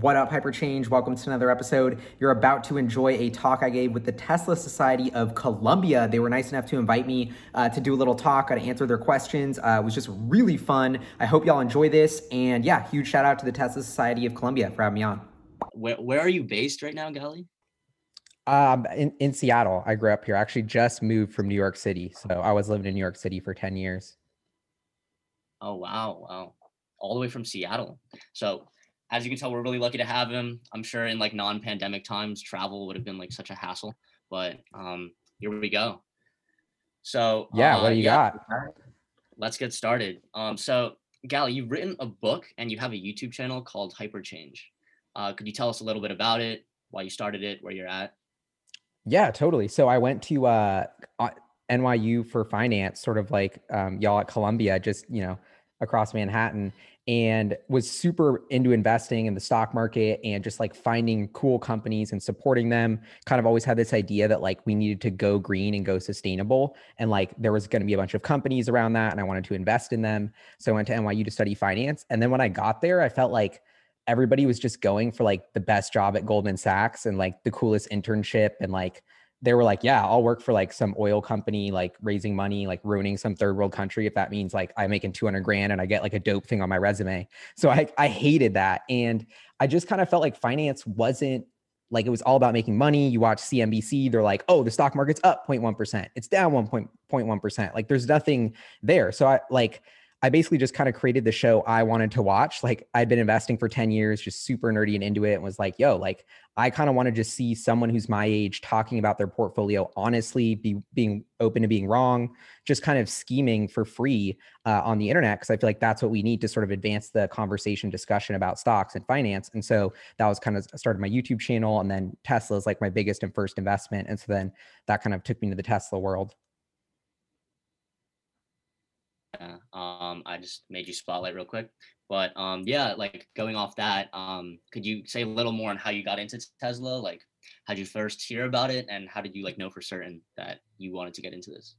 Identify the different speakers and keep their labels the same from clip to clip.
Speaker 1: What up, Hyperchange? Welcome to another episode. You're about to enjoy a talk I gave with the Tesla Society of Columbia. They were nice enough to invite me uh, to do a little talk, to answer their questions. Uh, it was just really fun. I hope y'all enjoy this. And yeah, huge shout out to the Tesla Society of Columbia for having me on.
Speaker 2: Where, where are you based right now, Gali?
Speaker 1: Um, in, in Seattle. I grew up here. I actually just moved from New York City. So I was living in New York City for 10 years.
Speaker 2: Oh, wow. Wow. All the way from Seattle. So as you can tell, we're really lucky to have him. I'm sure in like non-pandemic times, travel would have been like such a hassle, but um, here we go. So
Speaker 1: yeah, uh, what do you yeah, got?
Speaker 2: Let's get started. Um, so Gali, you've written a book and you have a YouTube channel called Hyperchange. Uh, could you tell us a little bit about it, why you started it, where you're at?
Speaker 1: Yeah, totally. So I went to uh, NYU for finance, sort of like um, y'all at Columbia, just you know across Manhattan and was super into investing in the stock market and just like finding cool companies and supporting them. Kind of always had this idea that like we needed to go green and go sustainable. And like there was going to be a bunch of companies around that and I wanted to invest in them. So I went to NYU to study finance. And then when I got there, I felt like everybody was just going for like the best job at Goldman Sachs and like the coolest internship and like they were like, yeah, I'll work for like some oil company, like raising money, like ruining some third world country. If that means like I'm making 200 grand and I get like a dope thing on my resume. So I, I hated that. And I just kind of felt like finance wasn't like it was all about making money. You watch CNBC, they're like, oh, the stock market's up 0.1%. It's down 1.1%. Like there's nothing there. So I like, I basically just kind of created the show I wanted to watch. Like I'd been investing for 10 years, just super nerdy and into it, and was like, yo, like I kind of want to just see someone who's my age talking about their portfolio honestly, be being open to being wrong, just kind of scheming for free uh, on the internet. Cause I feel like that's what we need to sort of advance the conversation discussion about stocks and finance. And so that was kind of started my YouTube channel. And then Tesla is like my biggest and first investment. And so then that kind of took me to the Tesla world.
Speaker 2: Yeah, um, I just made you spotlight real quick. But um, yeah, like going off that, um, could you say a little more on how you got into Tesla? Like, how did you first hear about it, and how did you like know for certain that you wanted to get into this?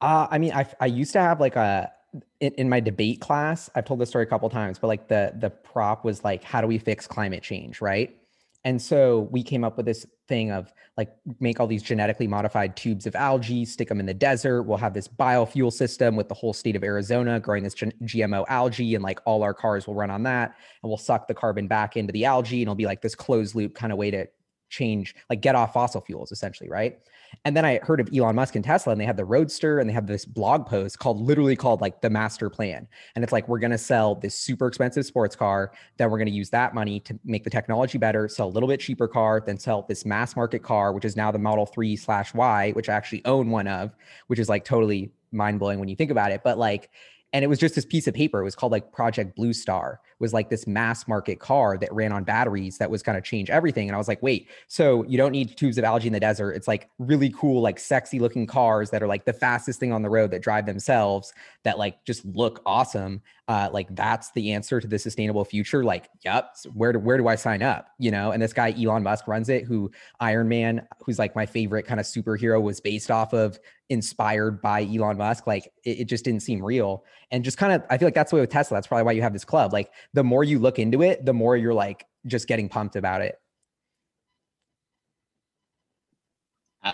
Speaker 1: Uh, I mean, I I used to have like a in, in my debate class. I've told this story a couple times, but like the the prop was like, how do we fix climate change, right? And so we came up with this thing of like make all these genetically modified tubes of algae, stick them in the desert. We'll have this biofuel system with the whole state of Arizona growing this GMO algae, and like all our cars will run on that. And we'll suck the carbon back into the algae, and it'll be like this closed loop kind of way to change, like get off fossil fuels, essentially, right? And then I heard of Elon Musk and Tesla, and they have the Roadster, and they have this blog post called literally called like the master plan. And it's like we're gonna sell this super expensive sports car, then we're gonna use that money to make the technology better, sell a little bit cheaper car, then sell this mass market car, which is now the Model 3 slash Y, which I actually own one of, which is like totally mind blowing when you think about it. But like and it was just this piece of paper. It was called like project blue star. Was like this mass market car that ran on batteries that was going to change everything. And i was like wait so you don't need tubes of algae in the desert. It's like really cool like sexy looking cars that are like the fastest thing on the road that drive themselves that like just look awesome. Uh, like that's the answer to the sustainable future. Like yep where do where do i sign up you know? And this guy elon musk runs it who iron man who's like my favorite kind of superhero was based off of inspired by elon musk like it, it just didn't seem real and just kind of i feel like that's the way with tesla that's probably why you have this club like the more you look into it the more you're like just getting pumped about it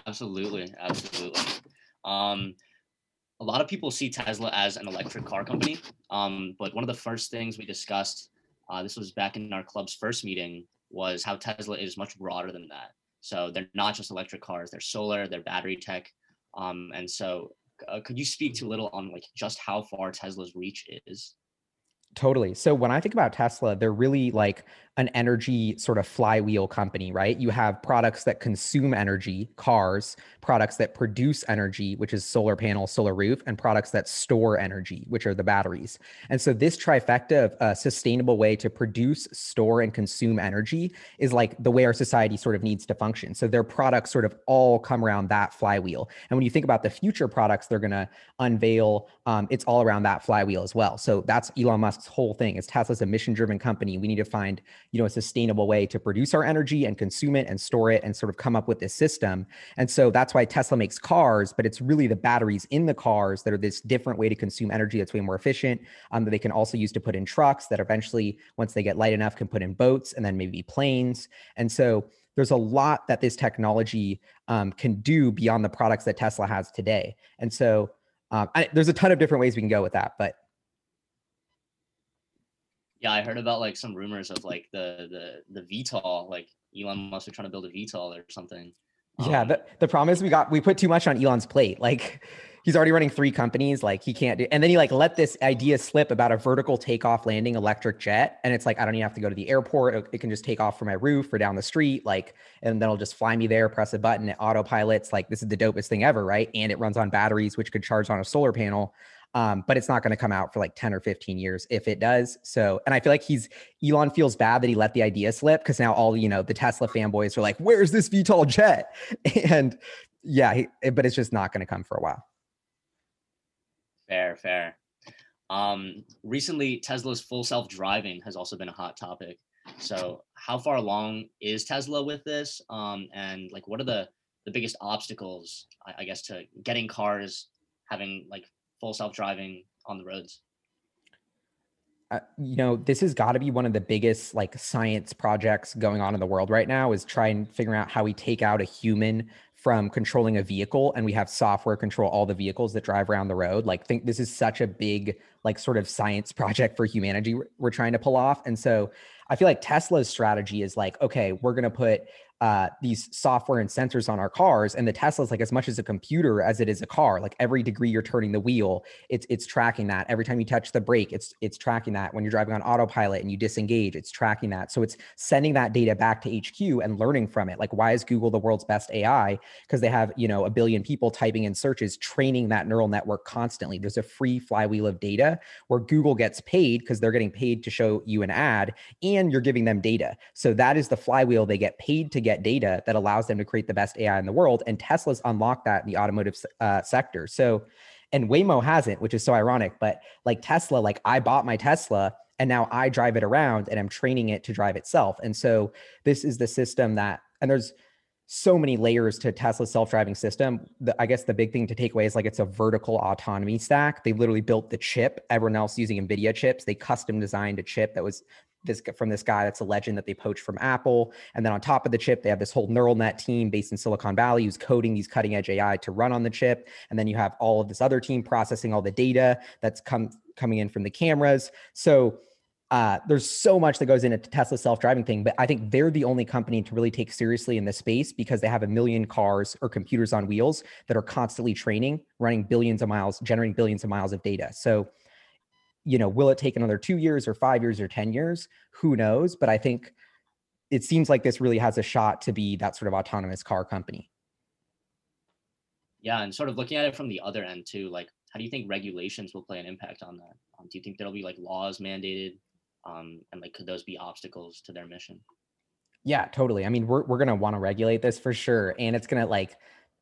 Speaker 2: absolutely absolutely um a lot of people see Tesla as an electric car company. Um, but one of the first things we discussed, uh, this was back in our club's first meeting, was how Tesla is much broader than that. So they're not just electric cars; they're solar, they're battery tech. Um, and so, uh, could you speak to a little on like just how far Tesla's reach is?
Speaker 1: Totally. So when I think about Tesla, they're really like an energy sort of flywheel company, right? You have products that consume energy, cars, products that produce energy, which is solar panel, solar roof, and products that store energy, which are the batteries. And so this trifecta of a sustainable way to produce, store, and consume energy is like the way our society sort of needs to function. So their products sort of all come around that flywheel. And when you think about the future products they're going to unveil, um, it's all around that flywheel as well. So that's Elon Musk's whole thing. Is Tesla's a mission-driven company. We need to find you know a sustainable way to produce our energy and consume it and store it and sort of come up with this system. And so that's why tesla makes cars but it's really the batteries in the cars that are this different way to consume energy that's way more efficient um, that they can also use to put in trucks that eventually once they get light enough can put in boats and then maybe planes. And so there's a lot that this technology um, can do beyond the products that tesla has today. And so um, I, there's a ton of different ways we can go with that but
Speaker 2: yeah, I heard about like some rumors of like the the the VTOL, like Elon Musk are trying to build a VTOL or something.
Speaker 1: Yeah, um, the, the problem is we got we put too much on Elon's plate. Like he's already running three companies, like he can't do and then he like let this idea slip about a vertical takeoff landing electric jet. And it's like I don't even have to go to the airport. It, it can just take off from my roof or down the street, like, and then it'll just fly me there, press a button, it autopilots. Like this is the dopest thing ever, right? And it runs on batteries, which could charge on a solar panel um, but it's not going to come out for like 10 or 15 years if it does. So, and I feel like he's Elon feels bad that he let the idea slip because now all you know the Tesla fanboys are like, "Where's this VTOL jet?" And yeah, he, but it's just not going to come for a while.
Speaker 2: Fair, fair. Um, recently, Tesla's full self driving has also been a hot topic. So, how far along is Tesla with this? Um, and like, what are the the biggest obstacles, I, I guess, to getting cars having like full self-driving on the roads?
Speaker 1: Uh, you know this has got to be one of the biggest like science projects going on in the world right now is trying figuring out how we take out a human from controlling a vehicle and we have software control all the vehicles that drive around the road. Like think this is such a big like sort of science project for humanity we're trying to pull off. And so i feel like tesla's strategy is like okay we're going to put uh, these software and sensors on our cars and the tesla's like as much as a computer as it is a car like every degree you're turning the wheel it's it's tracking that. Every time you touch the brake it's it's tracking that. When you're driving on autopilot and you disengage it's tracking that. So it's sending that data back to hq and learning from it. Like why is google the world's best ai because they have you know a billion people typing in searches training that neural network constantly. There's a free flywheel of data where google gets paid because they're getting paid to show you an ad and you're giving them data. So that is the flywheel they get paid to get data that allows them to create the best AI in the world. And Tesla's unlocked that in the automotive uh, sector. So, and Waymo hasn't, which is so ironic. But like Tesla, like I bought my Tesla and now I drive it around and I'm training it to drive itself. And so this is the system that, and there's so many layers to Tesla's self-driving system. The, I guess the big thing to take away is like it's a vertical autonomy stack. They literally built the chip. Everyone else using NVIDIA chips. They custom designed a chip that was this from this guy that's a legend that they poached from Apple. And then on top of the chip, they have this whole neural net team based in Silicon Valley who's coding these cutting edge AI to run on the chip. And then you have all of this other team processing all the data that's come coming in from the cameras. So uh, there's so much that goes into Tesla self-driving thing, but I think they're the only company to really take seriously in this space because they have a million cars or computers on wheels that are constantly training, running billions of miles, generating billions of miles of data. So you know, will it take another two years or five years or 10 years? Who knows? But I think it seems like this really has a shot to be that sort of autonomous car company.
Speaker 2: Yeah. And sort of looking at it from the other end too, like, how do you think regulations will play an impact on that? Um, do you think there'll be like laws mandated? Um, and like, could those be obstacles to their mission?
Speaker 1: Yeah, totally. I mean, we're, we're going to want to regulate this for sure. And it's going to like,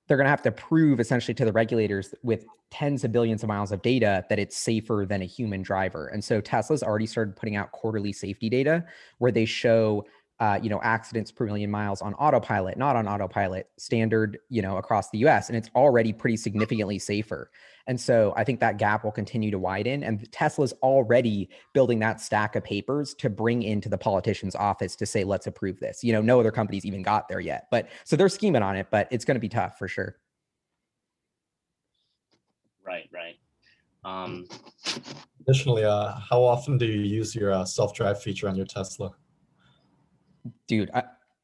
Speaker 1: they're going to have to prove essentially to the regulators with tens of billions of miles of data that it's safer than a human driver. And so Tesla's already started putting out quarterly safety data where they show uh, you know, accidents per million miles on autopilot, not on autopilot, standard, you know, across the US. And it's already pretty significantly safer. And so I think that gap will continue to widen. And Tesla's already building that stack of papers to bring into the politician's office to say, let's approve this. You know, no other companies even got there yet. But so they're scheming on it, but it's going to be tough for sure.
Speaker 2: Right, right. Um,
Speaker 3: Additionally, uh, how often do you use your uh, self-drive feature on your Tesla?
Speaker 1: Dude,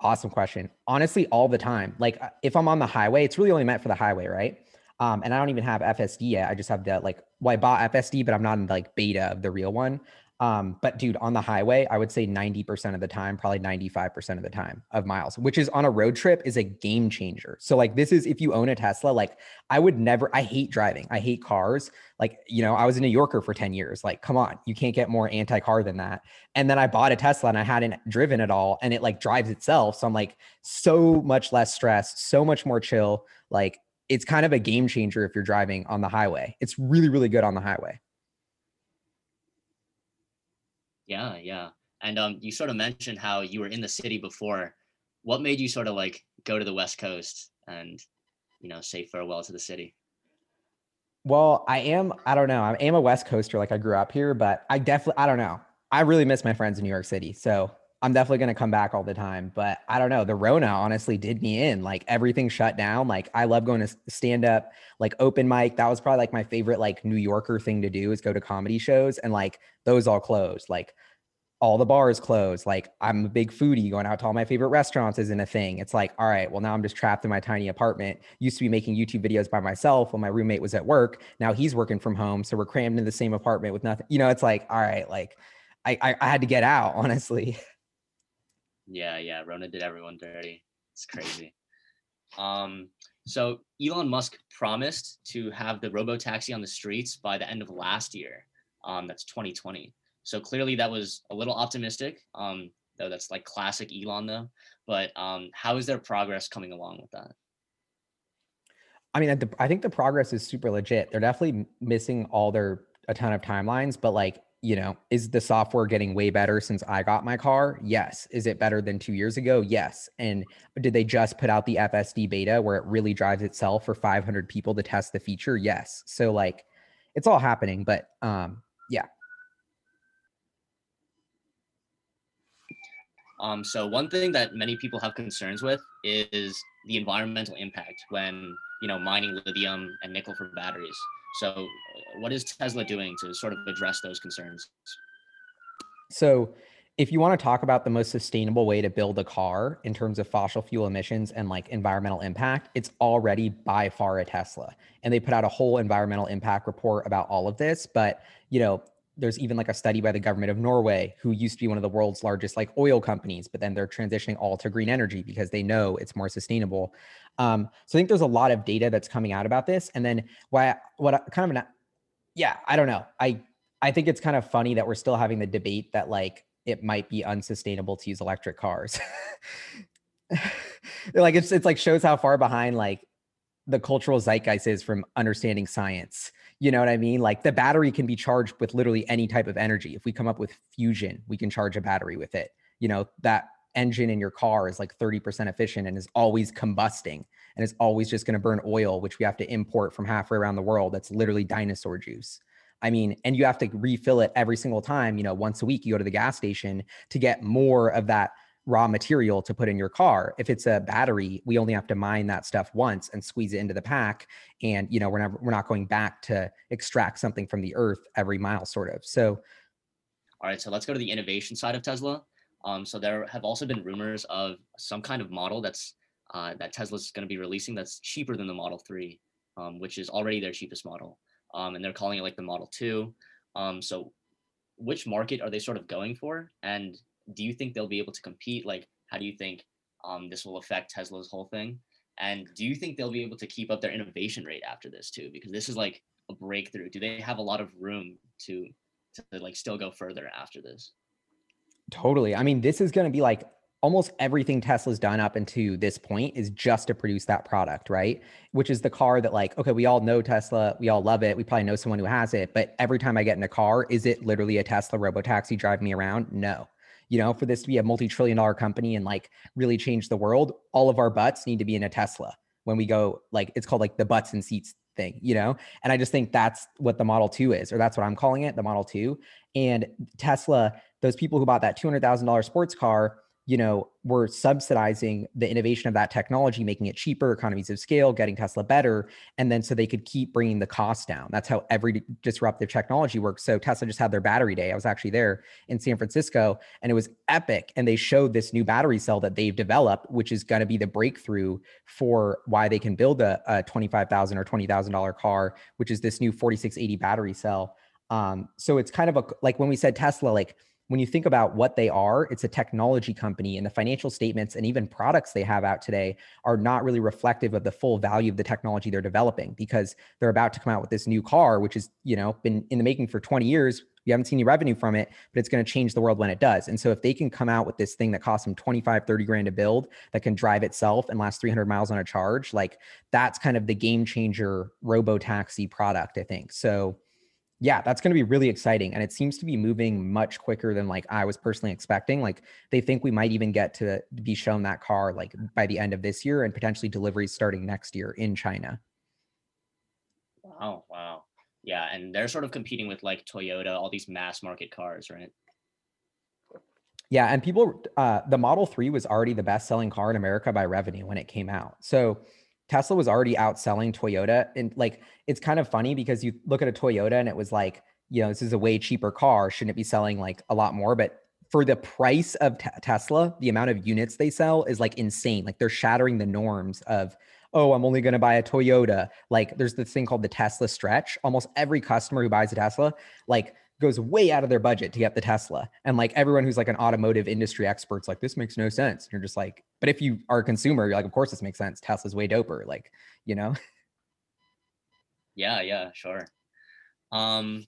Speaker 1: awesome question. Honestly, all the time. Like uh, if I'm on the highway, it's really only meant for the highway, right? Um, and I don't even have FSD yet. I just have the like, well, I bought FSD, but I'm not in like beta of the real one. Um, but dude, on the highway, I would say 90% of the time, probably 95% of the time of miles, which is on a road trip is a game changer. So like this is if you own a Tesla, like I would never, I hate driving. I hate cars. Like, you know, I was a New Yorker for 10 years. Like, come on, you can't get more anti-car than that. And then I bought a Tesla and I hadn't driven at all and it like drives itself. So I'm like so much less stress, so much more chill. Like it's kind of a game changer if you're driving on the highway. It's really, really good on the highway.
Speaker 2: Yeah, yeah. And um, you sort of mentioned how you were in the city before. What made you sort of like go to the West Coast and, you know, say farewell to the city?
Speaker 1: Well, I am, I don't know. I am a West Coaster. Like I grew up here, but I definitely, I don't know. I really miss my friends in New York City. So I'm definitely going to come back all the time. But I don't know. The Rona honestly did me in. Like everything shut down. Like I love going to stand up, like open mic. That was probably like my favorite, like New Yorker thing to do is go to comedy shows. And like those all closed. Like all the bars closed. Like I'm a big foodie, going out to all my favorite restaurants isn't a thing. It's like, all right, well, now I'm just trapped in my tiny apartment. Used to be making YouTube videos by myself when my roommate was at work. Now he's working from home. So we're crammed in the same apartment with nothing. You know, it's like, all right, like I, I, I had to get out, honestly.
Speaker 2: Yeah, yeah. Rona did everyone dirty. It's crazy. Um, so Elon Musk promised to have the robo taxi on the streets by the end of last year. Um, that's 2020. So clearly that was a little optimistic. Um, though that's like classic Elon though. But um, how is their progress coming along with that?
Speaker 1: I mean, I think the progress is super legit. They're definitely missing all their a ton of timelines, but like, you know, is the software getting way better since I got my car? Yes. Is it better than two years ago? Yes. And did they just put out the FSD beta where it really drives itself for 500 people to test the feature? Yes. So like, it's all happening, but um, yeah,
Speaker 2: Um, so one thing that many people have concerns with is the environmental impact when you know mining lithium and nickel for batteries. So uh, what is Tesla doing to sort of address those concerns?
Speaker 1: So if you want to talk about the most sustainable way to build a car in terms of fossil fuel emissions and like environmental impact, it's already by far a Tesla. And they put out a whole environmental impact report about all of this. But, you know, there's even like a study by the government of Norway, who used to be one of the world's largest like oil companies, but then they're transitioning all to green energy because they know it's more sustainable. Um, so I think there's a lot of data that's coming out about this. And then why what kind of an yeah, I don't know. I I think it's kind of funny that we're still having the debate that like it might be unsustainable to use electric cars. like it's it's like shows how far behind like the cultural zeitgeist is from understanding science. You know what I mean? Like the battery can be charged with literally any type of energy. If we come up with fusion, we can charge a battery with it. You know, that engine in your car is like 30% efficient and is always combusting and is always just going to burn oil, which we have to import from halfway around the world. That's literally dinosaur juice. I mean, and you have to refill it every single time, you know, once a week you go to the gas station to get more of that raw material to put in your car. If it's a battery, we only have to mine that stuff once and squeeze it into the pack. And you know, we're never we're not going back to extract something from the earth every mile, sort of. So
Speaker 2: all right, so let's go to the innovation side of Tesla. Um, so there have also been rumors of some kind of model that's uh, that Tesla's going to be releasing that's cheaper than the Model 3, um, which is already their cheapest model. Um, and they're calling it like the Model 2. Um, so which market are they sort of going for? And do you think they'll be able to compete? Like, how do you think um, this will affect Tesla's whole thing? And do you think they'll be able to keep up their innovation rate after this too? Because this is like a breakthrough. Do they have a lot of room to to like still go further after this?
Speaker 1: Totally. I mean, this is going to be like almost everything Tesla's done up until this point is just to produce that product, right? Which is the car that, like, okay, we all know Tesla, we all love it, we probably know someone who has it, but every time I get in a car, is it literally a Tesla robo taxi driving me around? No you know, for this to be a multi-trillion dollar company and like really change the world, all of our butts need to be in a Tesla when we go like it's called like the butts and seats thing, you know? And I just think that's what the Model 2 is, or that's what I'm calling it, the Model 2. And Tesla, those people who bought that $200,000 sports car you know, we're subsidizing the innovation of that technology, making it cheaper, economies of scale, getting Tesla better. And then so they could keep bringing the cost down. That's how every disruptive technology works. So Tesla just had their battery day. I was actually there in San Francisco and it was epic. And they showed this new battery cell that they've developed, which is going to be the breakthrough for why they can build a, a 25,000 or $20,000 car, which is this new 4680 battery cell. Um, so it's kind of a, like when we said Tesla, like, when you think about what they are, it's a technology company, and the financial statements and even products they have out today are not really reflective of the full value of the technology they're developing because they're about to come out with this new car, which has you know been in the making for 20 years. You haven't seen any revenue from it, but it's going to change the world when it does. And so if they can come out with this thing that costs them 25, 30 grand to build that can drive itself and last 300 miles on a charge, like that's kind of the game changer robo taxi product, I think. So yeah, that's going to be really exciting. And it seems to be moving much quicker than like I was personally expecting. Like they think we might even get to be shown that car like by the end of this year and potentially deliveries starting next year in China.
Speaker 2: Wow. Wow. Yeah. And they're sort of competing with like Toyota, all these mass market cars, right?
Speaker 1: Yeah. And people, uh, the Model 3 was already the best selling car in America by revenue when it came out. So Tesla was already outselling Toyota. And like, it's kind of funny because you look at a Toyota and it was like, you know, this is a way cheaper car. Shouldn't it be selling like a lot more? But for the price of t- Tesla, the amount of units they sell is like insane. Like they're shattering the norms of, oh, I'm only going to buy a Toyota. Like there's this thing called the Tesla stretch. Almost every customer who buys a Tesla, like goes way out of their budget to get the Tesla. And like everyone who's like an automotive industry expert's like, this makes no sense. And you're just like, but if you are a consumer, you're like, of course this makes sense. Tesla's way doper. Like, you know?
Speaker 2: Yeah, yeah, sure. Um,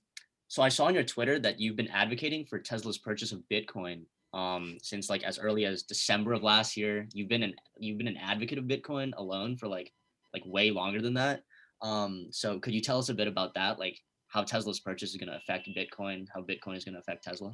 Speaker 2: so I saw on your Twitter that you've been advocating for Tesla's purchase of Bitcoin um, since like as early as December of last year. You've been an you've been an advocate of Bitcoin alone for like like way longer than that. Um, so could you tell us a bit about that? Like how Tesla's purchase is going to affect Bitcoin, how Bitcoin is going to affect Tesla?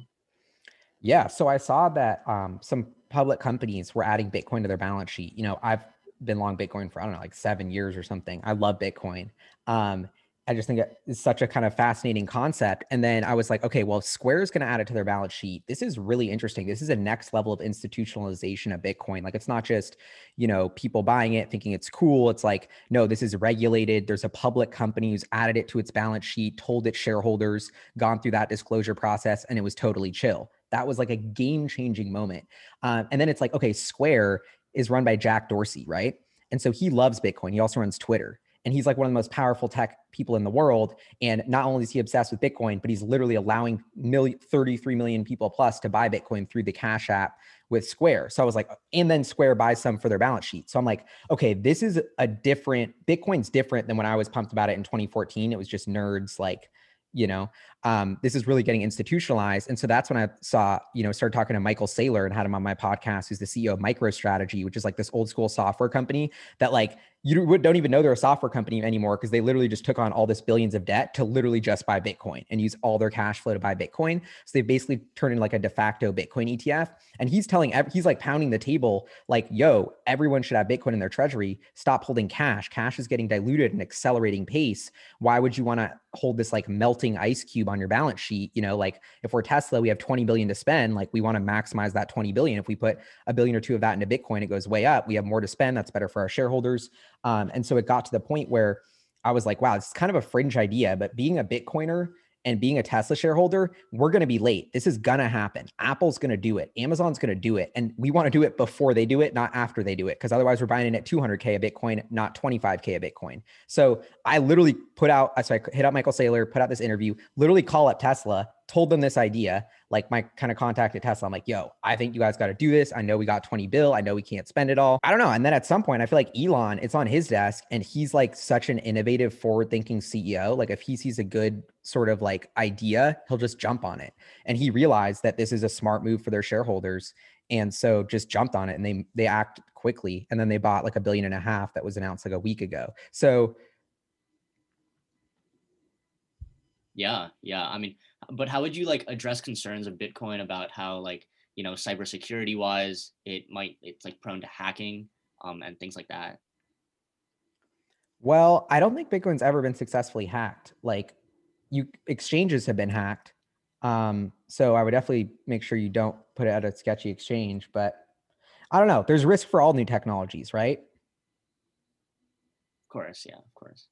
Speaker 1: Yeah. So I saw that um, some public companies were adding Bitcoin to their balance sheet. You know, I've been long Bitcoin for, I don't know, like seven years or something. I love Bitcoin. Um, I just think it's such a kind of fascinating concept. And then I was like, okay, well, Square is going to add it to their balance sheet. This is really interesting. This is a next level of institutionalization of Bitcoin. Like it's not just, you know, people buying it thinking it's cool. It's like, no, this is regulated. There's a public company who's added it to its balance sheet, told its shareholders, gone through that disclosure process, and it was totally chill. That was like a game changing moment. Um, and then it's like, okay, Square is run by Jack Dorsey, right? And so he loves Bitcoin. He also runs Twitter and he's like one of the most powerful tech people in the world. And not only is he obsessed with bitcoin but he's literally allowing million, 33 million people plus to buy bitcoin through the cash app with square. So i was like and then square buys some for their balance sheet. So i'm like okay this is a different bitcoin's different than when i was pumped about it in 2014 it was just nerds like you know um, this is really getting institutionalized. And so that's when i saw you know started talking to michael saylor and had him on my podcast who's the ceo of microstrategy which is like this old school software company that like you don't even know they're a software company anymore because they literally just took on all this billions of debt to literally just buy bitcoin and use all their cash flow to buy bitcoin. So they've basically turned into like a de facto bitcoin etf and he's telling he's like pounding the table like yo everyone should have bitcoin in their treasury. Stop holding cash. Cash is getting diluted at an accelerating pace. Why would you want to hold this like melting ice cube on your balance sheet you know like if we're tesla we have 20 billion to spend like we want to maximize that 20 billion. If we put a billion or two of that into bitcoin it goes way up. We have more to spend. That's better for our shareholders. Um, and so it got to the point where i was like wow it's kind of a fringe idea but being a bitcoiner and being a Tesla shareholder, we're going to be late. This is going to happen. Apple's going to do it. Amazon's going to do it. And we want to do it before they do it, not after they do it. Because otherwise, we're buying in at 200K a Bitcoin, not 25K a Bitcoin. So I literally put out, so I hit up Michael Saylor, put out this interview, literally call up Tesla, told them this idea like my kind of contact at Tesla. I'm like, yo, I think you guys got to do this. I know we got 20 bill. I know we can't spend it all. I don't know. And then at some point, I feel like Elon, it's on his desk and he's like such an innovative, forward thinking CEO. Like if he sees a good sort of like idea, he'll just jump on it. And he realized that this is a smart move for their shareholders. And so just jumped on it and they they act quickly. And then they bought like a billion and a half that was announced like a week ago. So
Speaker 2: yeah, yeah. I mean, but how would you like address concerns of Bitcoin about how like you know cybersecurity wise it might it's like prone to hacking um, and things like that?
Speaker 1: Well, I don't think Bitcoin's ever been successfully hacked. Like you exchanges have been hacked. Um, so I would definitely make sure you don't put it at a sketchy exchange. But I don't know. There's risk for all new technologies, right?
Speaker 2: Of course, yeah, of course.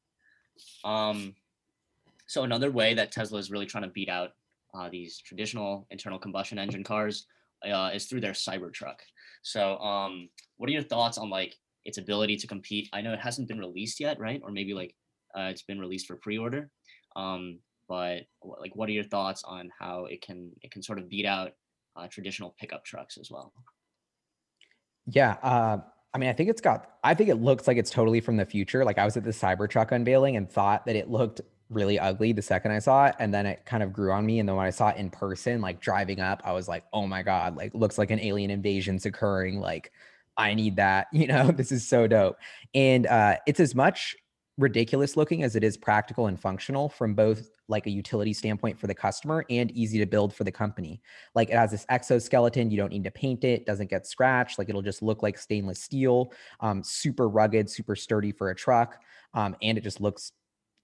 Speaker 2: Um, so another way that Tesla is really trying to beat out uh, these traditional internal combustion engine cars uh, is through their Cybertruck. So um, what are your thoughts on like its ability to compete? I know it hasn't been released yet, right? Or maybe like uh, it's been released for pre-order. Um, but like, what are your thoughts on how it can it can sort of beat out uh, traditional pickup trucks as well?
Speaker 1: Yeah, uh, I mean, I think it's got. I think it looks like it's totally from the future. Like I was at the Cybertruck unveiling and thought that it looked really ugly the second I saw it. And then it kind of grew on me. And then when I saw it in person, like driving up, I was like, oh my God, like looks like an alien invasion's occurring. Like, I need that. You know, this is so dope. And uh, it's as much ridiculous looking as it is practical and functional from both like a utility standpoint for the customer and easy to build for the company. Like it has this exoskeleton, you don't need to paint it, doesn't get scratched, like it'll just look like stainless steel, um, super rugged, super sturdy for a truck, um, and it just looks,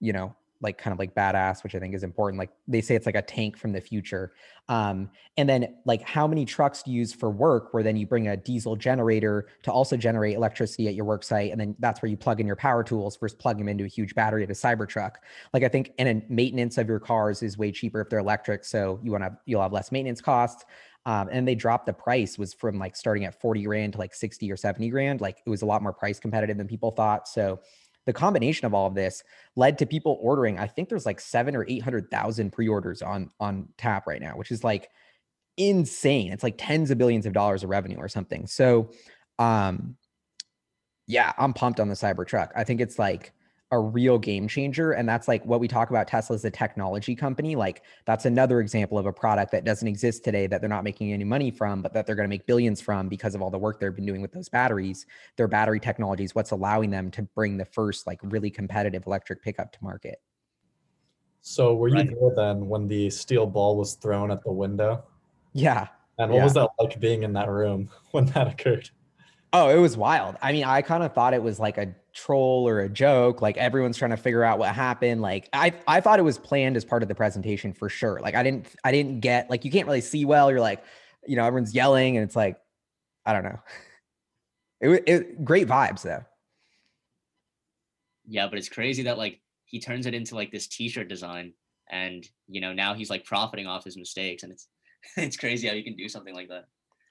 Speaker 1: you know, like kind of like badass, which I think is important. Like they say it's like a tank from the future. Um, and then like how many trucks do you use for work where then you bring a diesel generator to also generate electricity at your work site. And then that's where you plug in your power tools versus plug them into a huge battery at a Cybertruck. Like I think and maintenance of your cars is way cheaper if they're electric. So you want to, you'll have less maintenance costs. Um, and they dropped the price was from like starting at 40 grand to like 60 or 70 grand. Like it was a lot more price competitive than people thought. So the combination of all of this led to people ordering. I think there's like seven or eight hundred thousand pre-orders on on tap right now, which is like insane. It's like tens of billions of dollars of revenue or something. So um yeah, I'm pumped on the Cybertruck. I think it's like a real game changer. And that's like what we talk about Tesla as a technology company. Like that's another example of a product that doesn't exist today that they're not making any money from, but that they're going to make billions from because of all the work they've been doing with those batteries. Their battery technology is what's allowing them to bring the first like really competitive electric pickup to market.
Speaker 3: So were you
Speaker 2: Right.
Speaker 3: there then when the steel ball was thrown at the window?
Speaker 1: Yeah.
Speaker 3: And what
Speaker 1: Yeah.
Speaker 3: was that like being in that room when that occurred?
Speaker 1: Oh, it was wild. I mean, I kind of thought it was like a troll or a joke. Like everyone's trying to figure out what happened. Like I, I thought it was planned as part of the presentation for sure. Like I didn't, I didn't get like you can't really see well. You're like, you know, everyone's yelling and it's like, I don't know. It was it, great vibes though.
Speaker 2: Yeah, but it's crazy that like he turns it into like this t-shirt design and you know now he's like profiting off his mistakes and it's it's crazy how you can do something like that.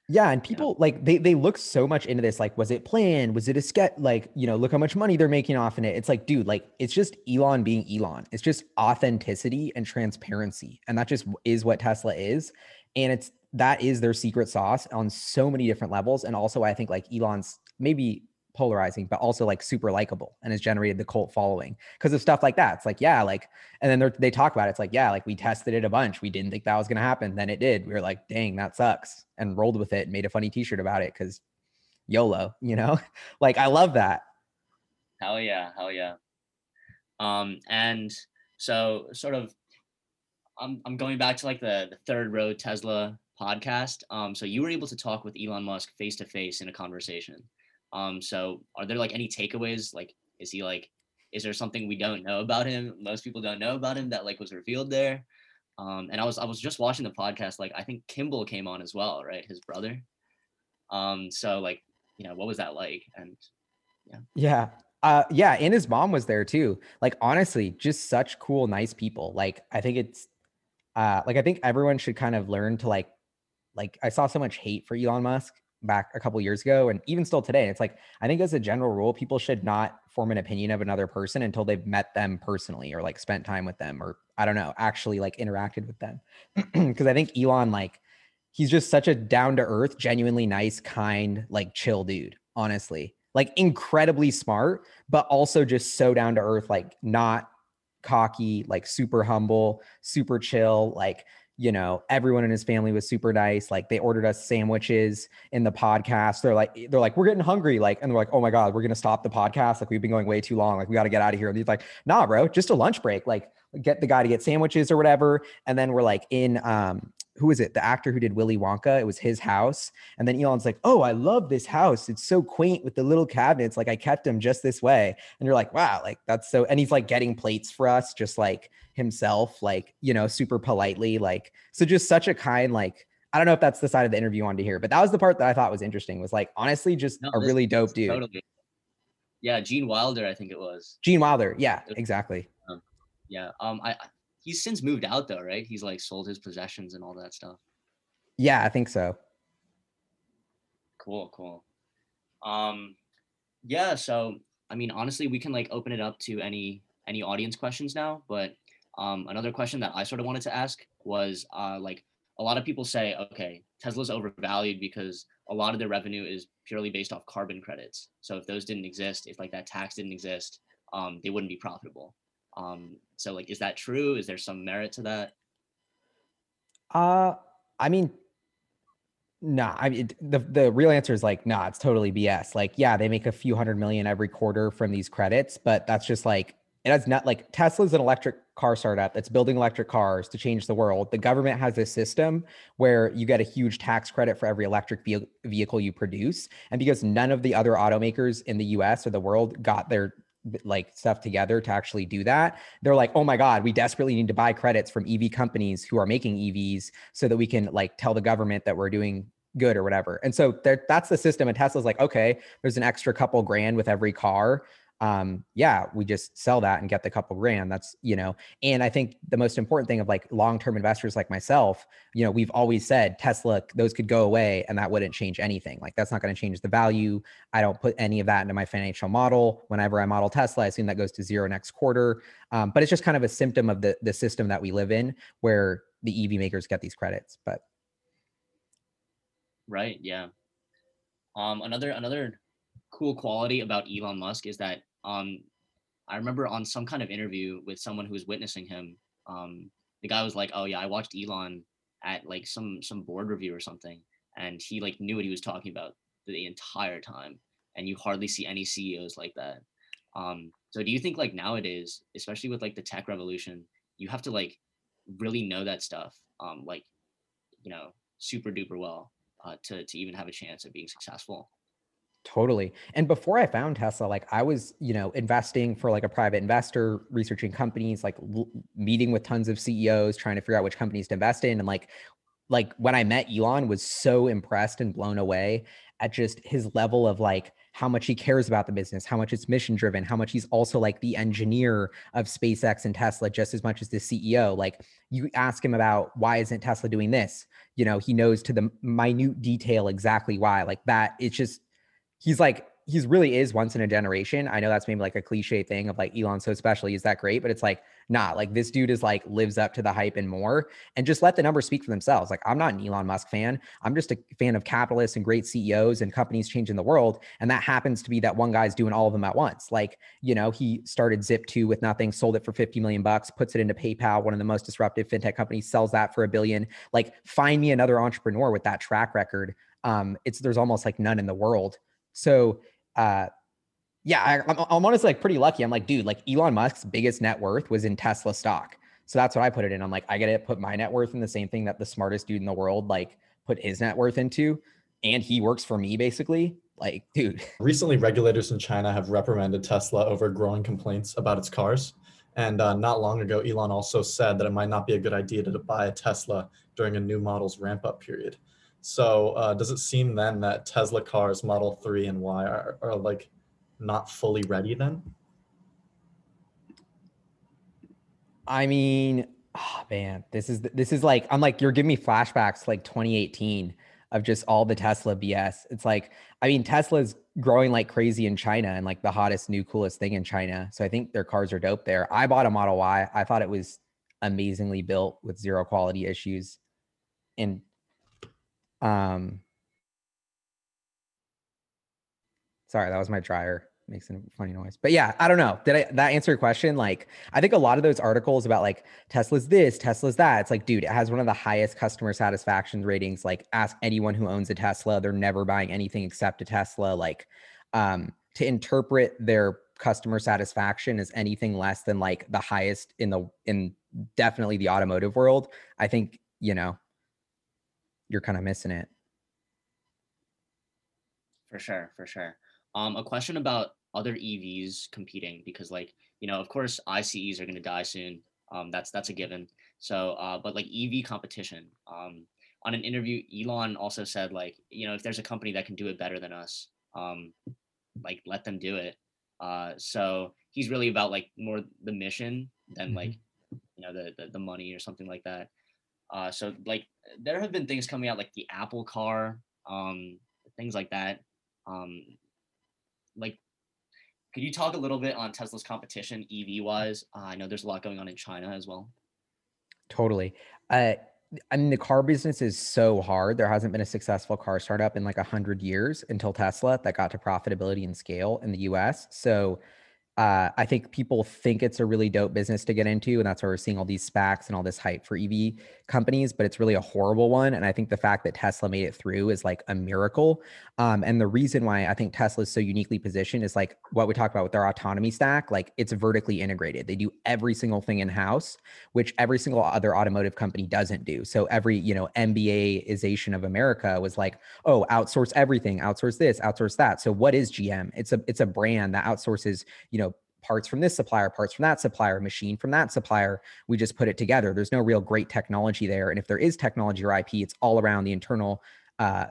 Speaker 1: Yeah, and people like they they look so much into this. Like, was it planned? Was it a sketch? Like, you know, look how much money they're making off in it. It's like, dude, like it's just Elon being Elon. It's just authenticity and transparency, and that just is what Tesla is. And it's that is their secret sauce on so many different levels. And also, I think like Elon's maybe polarizing, but also like super likable and has generated the cult following because of stuff like that. It's like, yeah, like, and then they talk about it. It's like, yeah, like we tested it a bunch. We didn't think that was going to happen. Then it did. We were like, dang, that sucks. And rolled with it and made a funny t shirt about it because YOLO, you know? like, I love that.
Speaker 2: Hell yeah, hell yeah. Um, and so sort of, I'm I'm going back to like the the Third Row Tesla podcast. Um, so you were able to talk with Elon Musk face to face in a conversation. Um, so are there like any takeaways? Like, is he like, is there something we don't know about him? Most people don't know about him that like was revealed there. Um, and I was I was just watching the podcast. Like, I think Kimball came on as well, right? His brother. Um, so like, you know, what was that like? And
Speaker 1: Yeah. Uh, yeah. And his mom was there too. Like, honestly, just such cool, nice people. Like, I think it's, uh, like, I think everyone should kind of learn to like, like, I saw so much hate for Elon Musk back a couple years ago and even still today. It's like, I think as a general rule, people should not form an opinion of another person until they've met them personally or like spent time with them or I don't know, actually like interacted with them. Cause I think Elon, like, he's just such a down to earth, genuinely nice, kind, like chill dude, honestly. Like incredibly smart, but also just so down to earth, like not cocky, like super humble, super chill, like you know, everyone in his family was super nice. Like they ordered us sandwiches in the podcast. They're like, they're like, we're getting hungry. Like, and they're like, oh my God, we're gonna stop the podcast. Like we've been going way too long. Like we got to get out of here. And he's like, nah, bro, just a lunch break. Like get the guy to get sandwiches or whatever. And then we're like in um, who is it? The actor who did Willy Wonka. It was his house. And then Elon's like, oh, I love this house. It's so quaint with the little cabinets. Like I kept them just this way. And you're like, wow, like that's so. And he's like getting plates for us, just like himself, like, you know, super politely. Like, so just such a kind, like, I don't know if that's the side of the interview you wanted to hear, but that was the part that I thought was interesting was like, honestly, just
Speaker 2: No,
Speaker 1: a
Speaker 2: this-
Speaker 1: really dope dude.
Speaker 2: totally. Yeah, Gene Wilder, I think it was.
Speaker 1: Gene Wilder. Yeah, exactly.
Speaker 2: Yeah. Um, I- he's since moved out though, right? He's like sold his possessions and all that stuff.
Speaker 1: Yeah, I think so.
Speaker 2: Cool, cool. Um, yeah. So I mean, honestly, we can like open it up to any any audience questions now. But um, another question that I sort of wanted to ask was uh, like a lot of people say, okay, Tesla's overvalued because a lot of their revenue is purely based off carbon credits. So if those didn't exist, if like that tax didn't exist, um, they wouldn't be profitable. Um, so like, is that true? Is there some merit to that?
Speaker 1: Uh, I mean, Nah, I mean the the real answer is like, nah, it's totally BS. Like, yeah, they make a few hundred million every quarter from these credits, but that's just like it has not like Tesla's an electric car startup that's building electric cars to change the world. The government has this system where you get a huge tax credit for every electric vehicle you produce. And because none of the other automakers in the US or the world got their like stuff together to actually do that they're like oh my god we desperately need to buy credits from ev companies who are making evs so that we can like tell the government that we're doing good or whatever and so that's the system and tesla's like okay there's an extra couple grand with every car um yeah we just sell that and get the couple grand that's you know and i think the most important thing of like long-term investors like myself you know we've always said tesla those could go away and that wouldn't change anything like that's not going to change the value i don't put any of that into my financial model whenever i model tesla i assume that goes to zero next quarter um, but it's just kind of a symptom of the the system that we live in where the ev makers get these credits but
Speaker 2: right yeah. Um another another cool quality about Elon Musk is that um, I remember on some kind of interview with someone who was witnessing him, um, the guy was like, "Oh yeah, I watched Elon at like some some board review or something, and he like knew what he was talking about the entire time." And you hardly see any CEOs like that. Um, so do you think like nowadays, especially with like the tech revolution, you have to like really know that stuff, um, like you know, super duper well uh, to to even have a chance of being successful?
Speaker 1: Totally. And before I found Tesla, like I was, you know, investing for like a private investor, researching companies, like l- meeting with tons of CEOs, trying to figure out which companies to invest in. And like, like when I met Elon, was so impressed and blown away at just his level of like how much he cares about the business, how much it's mission driven, how much he's also like the engineer of SpaceX and Tesla just as much as the CEO. Like you ask him about why isn't Tesla doing this? You know, he knows to the minute detail exactly why. Like that, it's just he's like he's really is once in a generation. I know that's maybe like a cliche thing of like Elon so special, he's that great, but it's like not nah, like this dude is like lives up to the hype and more. And just let the numbers speak for themselves. Like I'm not an Elon Musk fan. I'm just a fan of capitalists and great CEOs and companies changing the world. And that happens to be that one guy's doing all of them at once. Like, you know, he started Zip2 with nothing, sold it for 50 million bucks, puts it into PayPal, one of the most disruptive fintech companies, sells that for a billion. Like, find me another entrepreneur with that track record. Um, it's there's almost like none in the world so, uh, yeah, I, I'm, I'm honestly like pretty lucky. I'm like, dude, like Elon Musk's biggest net worth was in Tesla stock. So that's what I put it in. I'm like, I got to put my net worth in the same thing that the smartest dude in the world like put his net worth into, and he works for me basically. Like, dude.
Speaker 3: Recently, regulators in China have reprimanded Tesla over growing complaints about its cars. And uh, not long ago, Elon also said that it might not be a good idea to buy a Tesla during a new model's ramp up period. So uh, does it seem then that Tesla cars Model 3 and Y are, are like not fully ready then?
Speaker 1: I mean, oh man, this is this is like I'm like you're giving me flashbacks like 2018 of just all the Tesla BS. It's like I mean Tesla's growing like crazy in China and like the hottest new coolest thing in China. So I think their cars are dope there. I bought a Model Y. I thought it was amazingly built with zero quality issues. And um, sorry, that was my dryer makes a funny noise. But yeah, I don't know. Did I that answer your question? Like, I think a lot of those articles about like Tesla's this, Tesla's that. It's like, dude, it has one of the highest customer satisfaction ratings. Like, ask anyone who owns a Tesla, they're never buying anything except a Tesla. Like, um, to interpret their customer satisfaction as anything less than like the highest in the in definitely the automotive world, I think, you know, you're kind of missing it.
Speaker 2: For sure, for sure. Um, a question about other EVs competing because, like, you know, of course, ICEs are going to die soon. Um, that's that's a given. So, uh, but like EV competition. Um, on an interview, Elon also said, like, you know, if there's a company that can do it better than us, um, like, let them do it. Uh, so he's really about like more the mission than mm-hmm. like, you know, the, the the money or something like that. Uh, so like there have been things coming out like the Apple car, um, things like that. Um, like, could you talk a little bit on Tesla's competition EV wise? Uh, I know there's a lot going on in China as well.
Speaker 1: Totally. Uh, I mean, the car business is so hard. There hasn't been a successful car startup in like a hundred years until Tesla that got to profitability and scale in the U.S. So uh, I think people think it's a really dope business to get into, and that's why we're seeing all these SPACs and all this hype for EV companies. But it's really a horrible one, and I think the fact that Tesla made it through is like a miracle. Um, and the reason why I think Tesla is so uniquely positioned is like what we talked about with their autonomy stack. Like it's vertically integrated; they do every single thing in house, which every single other automotive company doesn't do. So every you know MBAization of America was like, oh, outsource everything, outsource this, outsource that. So what is GM? It's a it's a brand that outsources you know parts from this supplier, parts from that supplier, machine from that supplier. We just put it together. There's no real great technology there. And if there is technology or IP, it's all around the internal uh,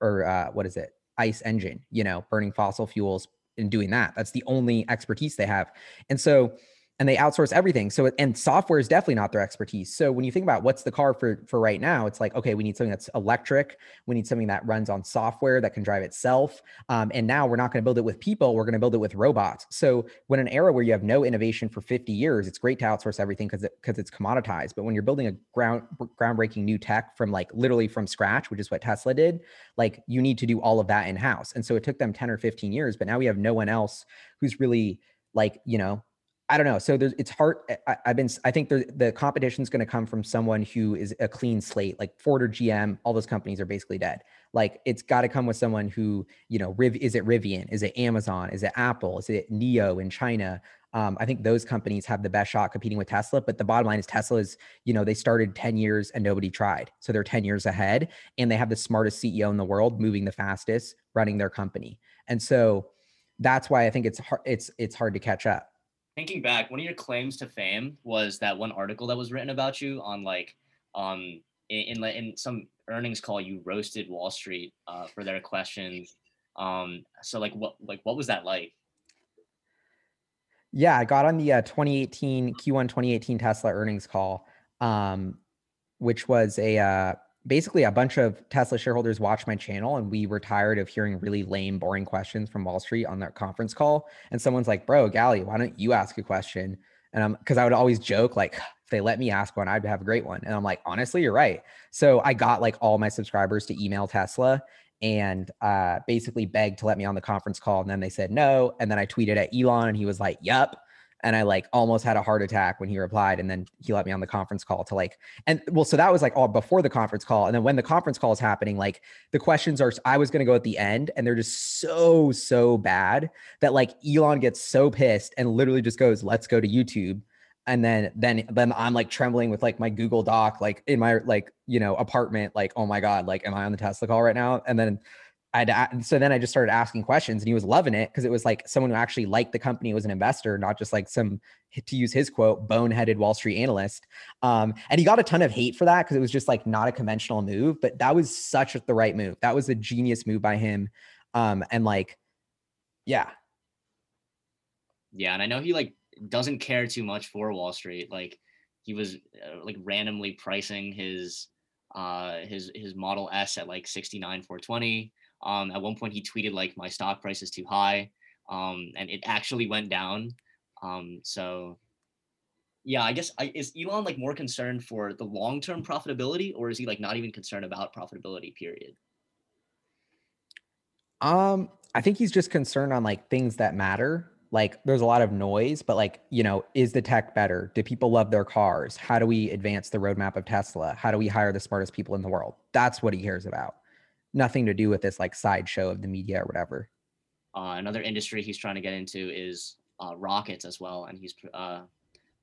Speaker 1: or uh, what is it? ICE engine, you know, burning fossil fuels and doing that. That's the only expertise they have. And so and they outsource everything. So and software is definitely not their expertise. So when you think about what's the car for for right now, it's like okay, we need something that's electric. We need something that runs on software that can drive itself. Um, and now we're not going to build it with people. We're going to build it with robots. So when an era where you have no innovation for 50 years, it's great to outsource everything because it, because it's commoditized. But when you're building a ground groundbreaking new tech from like literally from scratch, which is what Tesla did, like you need to do all of that in house. And so it took them 10 or 15 years. But now we have no one else who's really like you know I don't know. So there's, it's hard. I, have been, I think the, the competition is going to come from someone who is a clean slate, like Ford or GM. All those companies are basically dead. Like it's got to come with someone who, you know, Riv, is it Rivian? Is it Amazon? Is it Apple? Is it NIO in China? Um, I think those companies have the best shot competing with Tesla. But the bottom line is Tesla is, you know, they started 10 years and nobody tried. So they're 10 years ahead and they have the smartest CEO in the world, moving the fastest, running their company. And so that's why I think it's hard, it's, it's hard to catch up
Speaker 2: thinking back, one of your claims to fame was that one article that was written about you on like um in in, in some earnings call you roasted Wall Street uh, for their questions. Um, so like what like what was that like?
Speaker 1: Yeah, I got on the uh, 2018 Q1 2018 Tesla earnings call, um, which was a uh, basically a bunch of Tesla shareholders watched my channel and we were tired of hearing really lame, boring questions from Wall Street on their conference call. And someone's like, bro, Gally, why don't you ask a question? And I'm because I would always joke, like, if they let me ask one, I'd have a great one. And I'm like, honestly, you're right. So I got like all my subscribers to email Tesla and uh, basically begged to let me on the conference call. And then they said no. And then I tweeted at Elon and he was like, Yep and I like almost had a heart attack when he replied. And then he let me on the conference call to like, and well, so that was like all before the conference call. And then when the conference call is happening, like the questions are, I was going to go at the end and they're just so, so bad that like Elon gets so pissed and literally just goes, let's go to YouTube. And then, then, then I'm like trembling with like my Google Doc, like in my like, you know, apartment, like, oh my God, like, am I on the Tesla call right now? And then I'd so then I just started asking questions and he was loving it because it was like someone who actually liked the company was an investor, not just like some to use his quote, boneheaded Wall Street analyst. Um, and he got a ton of hate for that because it was just like not a conventional move, but that was such the right move. That was a genius move by him. Um, and like, yeah.
Speaker 2: Yeah, and I know he like doesn't care too much for Wall Street. Like he was uh, like randomly pricing his uh his his model S at like 69 420 um, at one point, he tweeted like, "My stock price is too high," um, and it actually went down. Um, so, yeah, I guess I, is Elon like more concerned for the long term profitability, or is he like not even concerned about profitability? Period.
Speaker 1: Um, I think he's just concerned on like things that matter. Like there's a lot of noise, but like, you know, is the tech better? Do people love their cars? How do we advance the roadmap of Tesla? How do we hire the smartest people in the world? That's what he cares about nothing to do with this like sideshow of the media or whatever.
Speaker 2: Uh, another industry he's trying to get into is uh, rockets as well, and he's uh,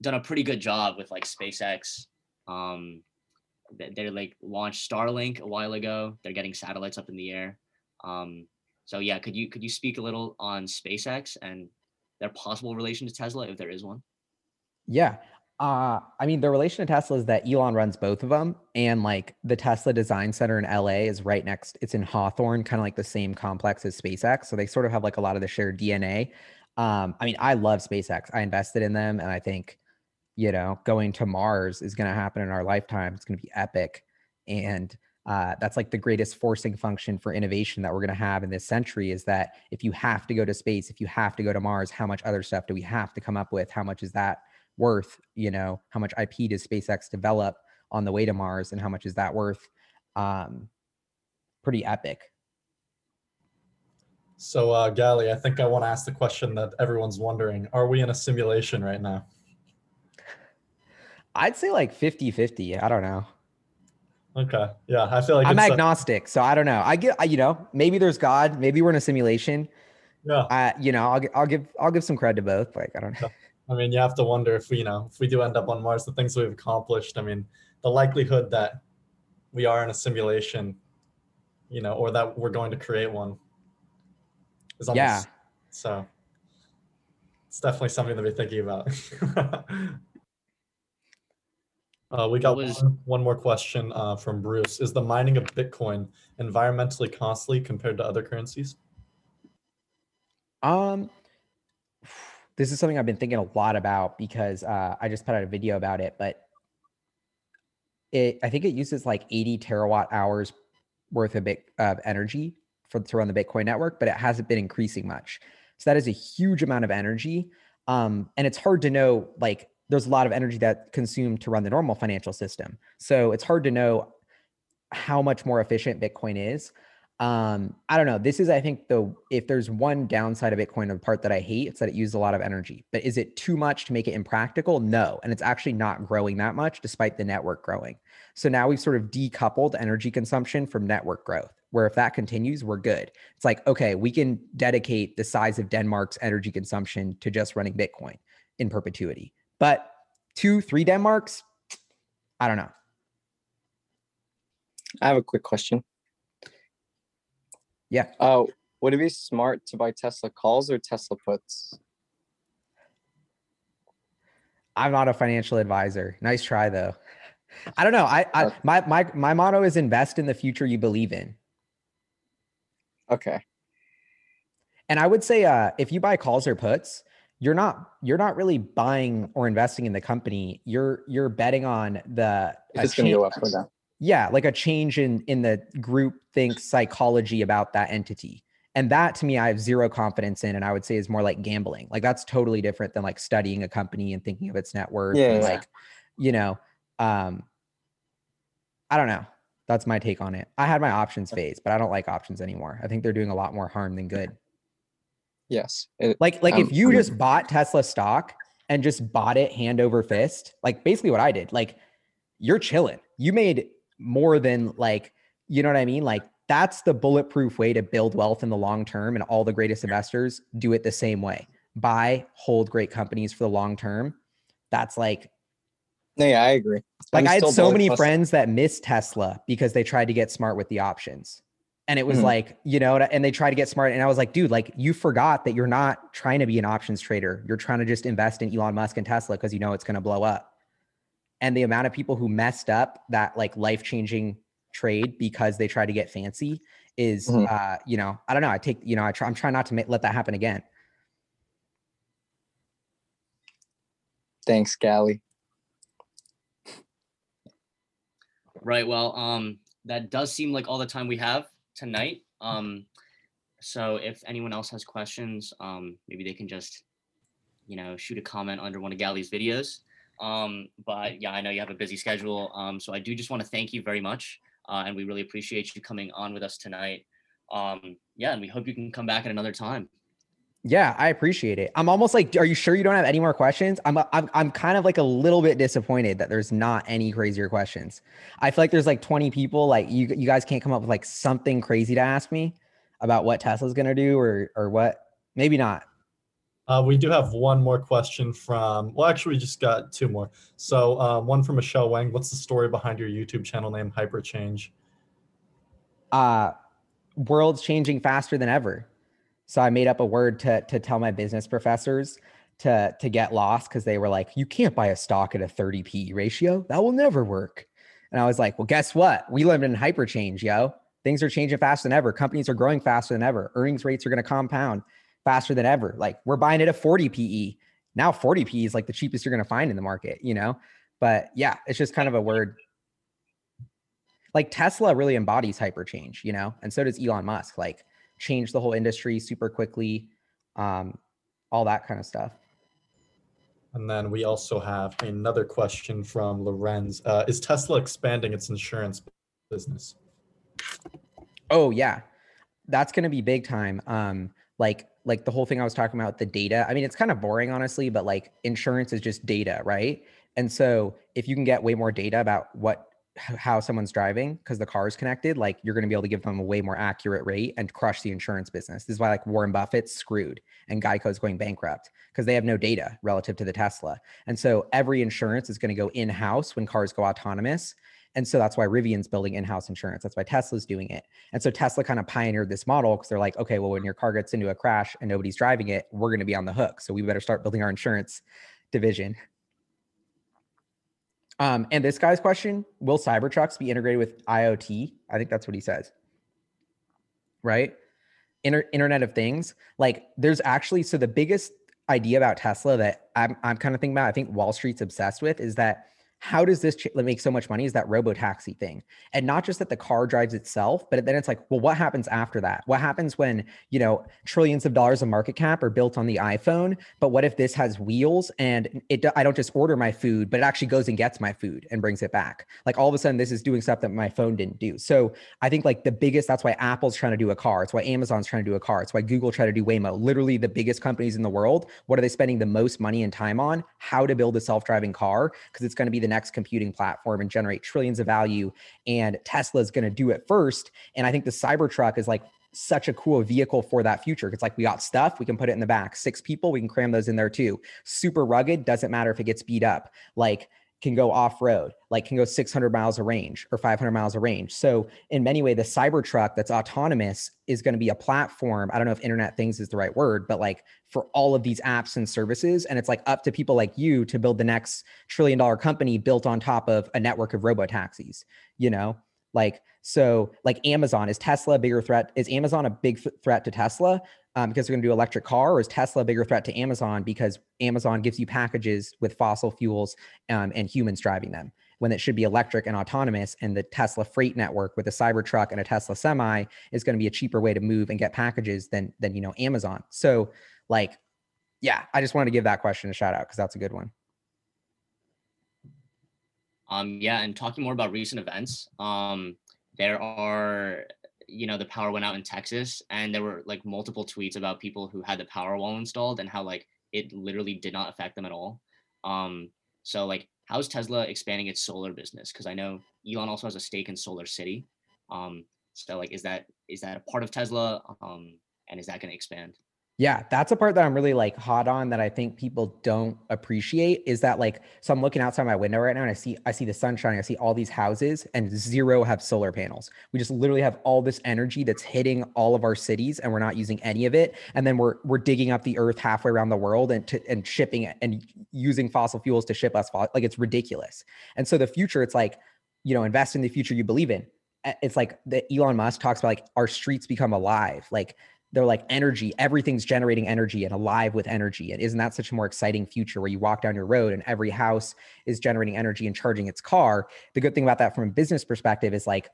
Speaker 2: done a pretty good job with like SpaceX. Um, they're like launched Starlink a while ago. They're getting satellites up in the air. Um, so yeah, could you could you speak a little on SpaceX and their possible relation to Tesla if there is one?
Speaker 1: Yeah, uh, I mean, the relation to Tesla is that Elon runs both of them, and like the Tesla Design Center in LA is right next. It's in Hawthorne, kind of like the same complex as SpaceX. So they sort of have like a lot of the shared DNA. Um, I mean, I love SpaceX. I invested in them, and I think, you know, going to Mars is going to happen in our lifetime. It's going to be epic, and uh, that's like the greatest forcing function for innovation that we're going to have in this century is that if you have to go to space, if you have to go to Mars, how much other stuff do we have to come up with? How much is that? Worth you know how much ip does spacex develop on the way to mars and how much is that worth um pretty epic
Speaker 3: So, uh, Gally, I think I want to ask the question that everyone's wondering: Are we in a simulation right now?
Speaker 1: I'd say like 50 50. I don't know.
Speaker 3: Okay. Yeah, I feel like
Speaker 1: I'm
Speaker 3: it's a-
Speaker 1: agnostic. So I don't know. I get, I, you know, maybe there's God. Maybe we're in a simulation.
Speaker 3: yeah.
Speaker 1: I, you know, I'll, I'll give, I'll give some credit to both. Like, I don't know.
Speaker 3: I mean, you have to wonder if we, you know, if we do end up on Mars, the things we've accomplished. I mean, the likelihood that we are in a simulation, you know, or that we're going to create one, is almost
Speaker 1: Yeah.
Speaker 3: so. It's definitely something to be thinking about. uh, we got
Speaker 2: was-
Speaker 3: one, one more question uh, from Bruce. Is the mining of Bitcoin environmentally costly compared to other currencies?
Speaker 1: Um, this is something I've been thinking a lot about because uh, I just put out a video about it, but it I think it uses like 80 terawatt hours worth of bit of energy for to run the Bitcoin network, but it hasn't been increasing much. So that is a huge amount of energy. Um, and it's hard to know like there's a lot of energy that consumed to run the normal financial system. So it's hard to know how much more efficient Bitcoin is um i don't know. This is i think the if there's one downside of bitcoin the part that i hate it's that it uses a lot of energy. But is it too much to make it impractical? No and it's actually not growing that much despite the network growing. So now we've sort of decoupled energy consumption from network growth where if that continues we're good. It's like okay we can dedicate the size of denmark's energy consumption to just running bitcoin in perpetuity. But two three denmarks i don't know.
Speaker 4: I have a quick question.
Speaker 1: Yeah.
Speaker 4: Oh, would it be smart to buy Tesla calls or Tesla puts?
Speaker 1: I'm not a financial advisor. Nice try though. I don't know. I, I my my my motto is invest in the future you believe in.
Speaker 4: Okay.
Speaker 1: And I would say uh if you buy calls or puts, you're not you're not really buying or investing in the company. You're you're betting on the
Speaker 4: it's gonna go up or down.
Speaker 1: Yeah, like a change in in the group think psychology about that entity. And that to me I have zero confidence in and I would say is more like gambling. Like that's totally different than like studying a company and thinking of its net worth
Speaker 4: Yeah, yeah.
Speaker 1: like you know um I don't know. That's my take on it. I had my options phase, but I don't like options anymore. I think they're doing a lot more harm than good.
Speaker 4: Yes. It,
Speaker 1: Like like if
Speaker 4: Um,
Speaker 1: you
Speaker 4: I'm-
Speaker 1: just bought Tesla stock and just bought it hand over fist, like basically what I did, like you're chilling. You made more than like, you know what I mean? Like that's the bulletproof way to build wealth in the long term and all the greatest investors do it the same way. Buy, hold great companies for the long term. That's like
Speaker 4: no, yeah, I agree.
Speaker 1: like
Speaker 4: I'm
Speaker 1: I had so many friends that missed Tesla because they tried to get smart with the options. And it was
Speaker 4: Mhm.
Speaker 1: like, you know, and they tried to get smart. And I was like, dude, like you forgot that you're not trying to be an options trader. You're trying to just invest in Elon Musk and Tesla because you know it's going to blow up. And the amount of people who messed up that like life changing trade because they tried to get fancy is,
Speaker 4: Mhm.
Speaker 1: uh, you know, I don't know. I take, you know, I try, I'm trying not to make, let that happen again.
Speaker 4: Thanks, Gally.
Speaker 2: Right. Well, um, that does seem like all the time we have tonight. Um, so if anyone else has questions, um, maybe they can just, you know, shoot a comment under one of Gally's videos. Um, but yeah, I know you have a busy schedule. Um, so I do just want to thank you very much, uh, and we really appreciate you coming on with us tonight. Um, yeah, and we hope you can come back at another time.
Speaker 1: Yeah, I appreciate it. I'm almost like, are you sure you don't have any more questions? I'm, I'm, I'm kind of like a little bit disappointed that there's not any crazier questions. I feel like there's like 20 people. Like you, you guys can't come up with like something crazy to ask me about what Tesla's gonna do or, or what. Maybe not.
Speaker 3: Uh, we do have one more question from, well, actually, we just got two more. So, uh, one from Michelle Wang. What's the story behind your YouTube channel name, Hyperchange?
Speaker 1: Uh, world's changing faster than ever. So I made up a word to to tell my business professors to to get lost because they were like, you can't buy a stock at a 30 PE ratio. That will never work. And I was like, well, guess what? We live in hyper change, yo. Things are changing faster than ever. Companies are growing faster than ever. Earnings rates are going to compound faster than ever. Like we're buying it at 40 PE. Now 40 PE is like the cheapest you're going to find in the market, you know? But yeah, it's just kind of a word. Like Tesla really embodies hyper change, you know? And so does Elon Musk. Like change the whole industry super quickly, um, all that kind of stuff.
Speaker 3: And then we also have another question from Lorenz. Uh, is Tesla expanding its insurance business?
Speaker 1: Oh yeah. that's going to be big time. Um, like like the whole thing I was talking about the data. I mean, it's kind of boring, honestly, but like insurance is just data, right? And so if you can get way more data about what how someone's driving because the car is connected, like you're going to be able to give them a way more accurate rate and crush the insurance business. This is why like Warren Buffett's screwed and Geico's going bankrupt because they have no data relative to the Tesla. And so every insurance is going to go in house when cars go autonomous. And so that's why Rivian's building in-house insurance. That's why Tesla's doing it. And so Tesla kind of pioneered this model because they're like, okay, well, when your car gets into a crash and nobody's driving it, we're going to be on the hook. So we better start building our insurance division. Um, and this guy's question: Will Cybertrucks be integrated with IoT? I think that's what he says. Right? Inter- Internet of Things. Like, there's actually so the biggest idea about Tesla that I'm I'm kind of thinking about. I think Wall Street's obsessed with is that how does this ch- make so much money is that robo taxi thing. And not just that the car drives itself but then it's like well what happens after that? What happens when you know trillions of dollars of market cap are built on the iphone but what if this has wheels and it i don't just order my food but it actually goes and gets my food and brings it back. Like all of a sudden this is doing stuff that my phone didn't do. So i think like the biggest that's why apple's trying to do a car. It's why amazon's trying to do a car. It's why google tried to do waymo. Literally the biggest companies in the world what are they spending the most money and time on? How to build a self-driving car because it's going to be the the next computing platform and generate trillions of value. And Tesla is going to do it first. And I think the Cybertruck is like such a cool vehicle for that future. It's like we got stuff, we can put it in the back. Six people, we can cram those in there too. Super rugged, doesn't matter if it gets beat up. Like can go off road, like can go 600 miles of range or 500 miles of range. So in many ways, the Cybertruck that's autonomous is going to be a platform. I don't know if Internet Things is the right word, but like for all of these apps and services, and it's like up to people like you to build the next trillion dollar company built on top of a network of robo taxis. You know, like so, like Amazon is Tesla a bigger threat? Is Amazon a big threat to Tesla? um, because they're going to do electric car, or is Tesla a bigger threat to Amazon because Amazon gives you packages with fossil fuels um, and humans driving them when it should be electric and autonomous? And the Tesla freight network with a Cybertruck and a Tesla Semi is going to be a cheaper way to move and get packages than than you know Amazon. So, like, yeah, I just wanted to give that question a shout out because that's a good one.
Speaker 2: Um, yeah, and talking more about recent events, um, there are you know the power went out in Texas and there were like multiple tweets about people who had the power wall installed and how like it literally did not affect them at all. Um so like how's Tesla expanding its solar business cuz I know Elon also has a stake in Solar City. Um so like is that is that a part of Tesla um and is that going to expand?
Speaker 1: Yeah, that's a part that I'm really like hot on that I think people don't appreciate is that like so I'm looking outside my window right now and I see I see the sun shining, I see all these houses and zero have solar panels. We just literally have all this energy that's hitting all of our cities and we're not using any of it and then we're we're digging up the earth halfway around the world and to, and shipping it and using fossil fuels to ship us like it's ridiculous. And so the future it's like you know invest in the future you believe in. It's like the Elon Musk talks about like our streets become alive. Like they're like energy everything's generating energy and alive with energy. And isn't that such a more exciting future where you walk down your road and every house is generating energy and charging its car? The good thing about that from a business perspective is like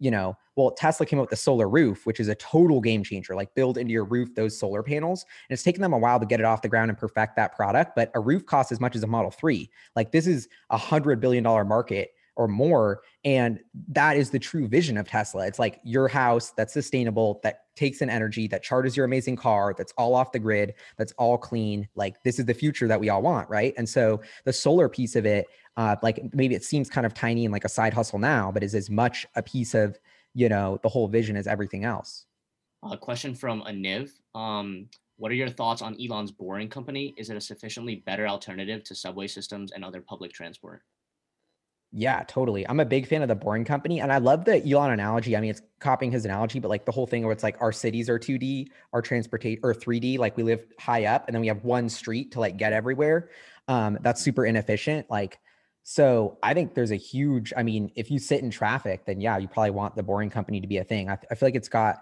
Speaker 1: you know well tesla came up with the solar roof which is a total game changer. Like build into your roof those solar panels. And it's taken them a while to get it off the ground and perfect that product but a roof costs as much as a model 3 like this is a hundred billion dollar market or more. And that is the true vision of Tesla. It's like your house that's sustainable, that takes in energy, that charges your amazing car, that's all off the grid, that's all clean. Like this is the future that we all want, right? And so the solar piece of it, uh, like maybe it seems kind of tiny and like a side hustle now, but is as much a piece of you know the whole vision as everything else.
Speaker 2: A question from Aniv. Um, what are your thoughts on Elon's Boring Company? Is it a sufficiently better alternative to subway systems and other public transport?
Speaker 1: Yeah, totally. I'm a big fan of the Boring Company, and I love the Elon analogy. I mean, it's copying his analogy, but like the whole thing where it's like our cities are 2D, our transportation or 3D, like we live high up, and then we have one street to like get everywhere. Um, that's super inefficient. Like, so I think there's a huge. I mean, if you sit in traffic, then yeah, you probably want the Boring Company to be a thing. I, I feel like it's got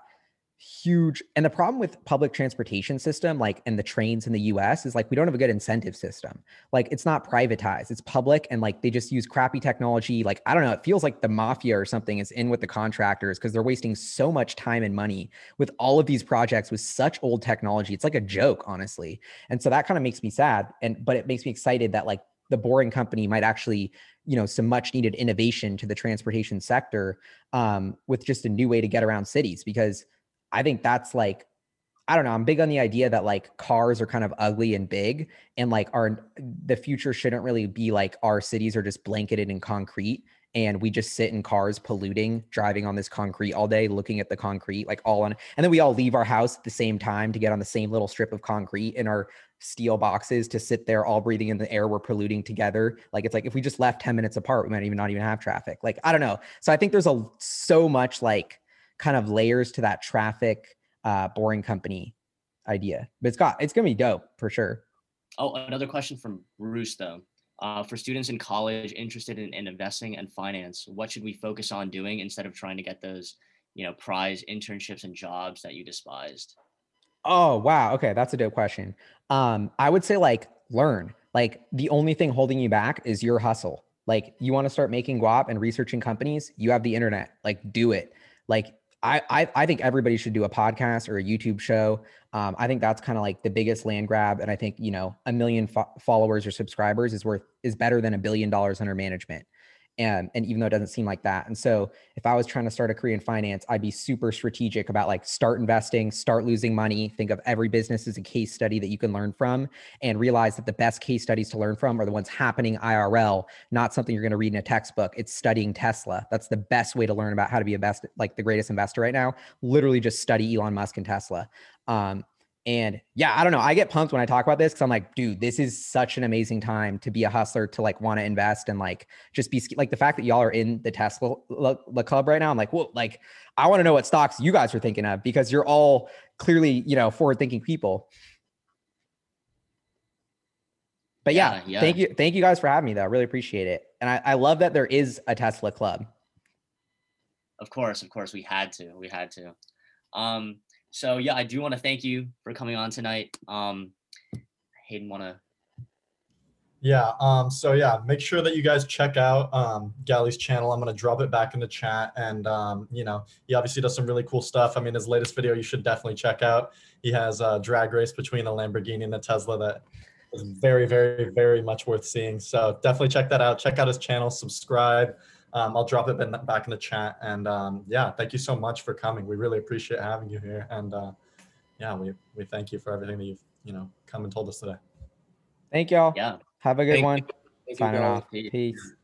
Speaker 1: huge and the problem with public transportation system like and the trains in the US is like we don't have a good incentive system. Like it's not privatized, it's public and like they just use crappy technology. Like I don't know, it feels like the mafia or something is in with the contractors because they're wasting so much time and money with all of these projects with such old technology. It's like a joke, honestly. And so that kind of makes me sad and but it makes me excited that like the boring company might actually you know some much needed innovation to the transportation sector um, with just a new way to get around cities because I think that's like, I don't know. I'm big on the idea that like cars are kind of ugly and big, and like our the future shouldn't really be like our cities are just blanketed in concrete and we just sit in cars polluting, driving on this concrete all day, looking at the concrete, like all on, and then we all leave our house at the same time to get on the same little strip of concrete in our steel boxes to sit there all breathing in the air we're polluting together like it's like if we just left 10 minutes apart we might even not even have traffic like i don't know so i think there's a so much like kind of layers to that traffic uh boring company idea but it's got it's gonna be dope for sure
Speaker 2: Oh, another question from Bruce though. Uh, for students in college interested in, in investing and finance, what should we focus on doing instead of trying to get those, you know, prize internships and jobs that you despised?
Speaker 1: Oh, wow. Okay, that's a dope question. Um, I would say like learn. Like the only thing holding you back is your hustle. Like you want to start making guap and researching companies, you have the internet. Like do it. Like I I, I think everybody should do a podcast or a YouTube show. Um, I think that's kind of like the biggest land grab, and I think you know a million fo- followers or subscribers is worth is better than a billion dollars under management and and even though it doesn't seem like that and so if i was trying to start a career in finance i'd be super strategic about like start investing start losing money think of every business as a case study that you can learn from and realize that the best case studies to learn from are the ones happening irl not something you're going to read in a textbook. It's studying tesla. That's the best way to learn about how to be a best like the greatest investor right now. Literally just study elon musk and tesla. Um, and yeah, I don't know. I get pumped when I talk about this because I'm like, dude, this is such an amazing time to be a hustler, to like want to invest and like just be like the fact that y'all are in the Tesla club right now. I'm like, well, like I want to know what stocks you guys are thinking of because you're all clearly, you know, forward thinking people. But yeah, yeah, yeah, thank you, thank you guys for having me. Though, I really appreciate it, and I, I love that there is a Tesla club.
Speaker 2: Of course, of course, we had to, we had to. Um, so yeah, I do want to thank you for coming on tonight. Um, Hayden, want to?
Speaker 3: Yeah. Um, so yeah, make sure that you guys check out um, Galley's channel. I'm gonna drop it back in the chat, and um, you know, he obviously does some really cool stuff. I mean, his latest video you should definitely check out. He has a drag race between a Lamborghini and a Tesla that is very, very, very much worth seeing. So definitely check that out. Check out his channel. Subscribe. Um, I'll drop it back in the chat. And um, yeah, thank you so much for coming. We really appreciate having you here. And uh, yeah, we, we thank you for everything that you've, you know, come and told us today.
Speaker 1: Thank y'all.
Speaker 2: Yeah.
Speaker 1: Have a good thank one. Signing off. Peace. Peace.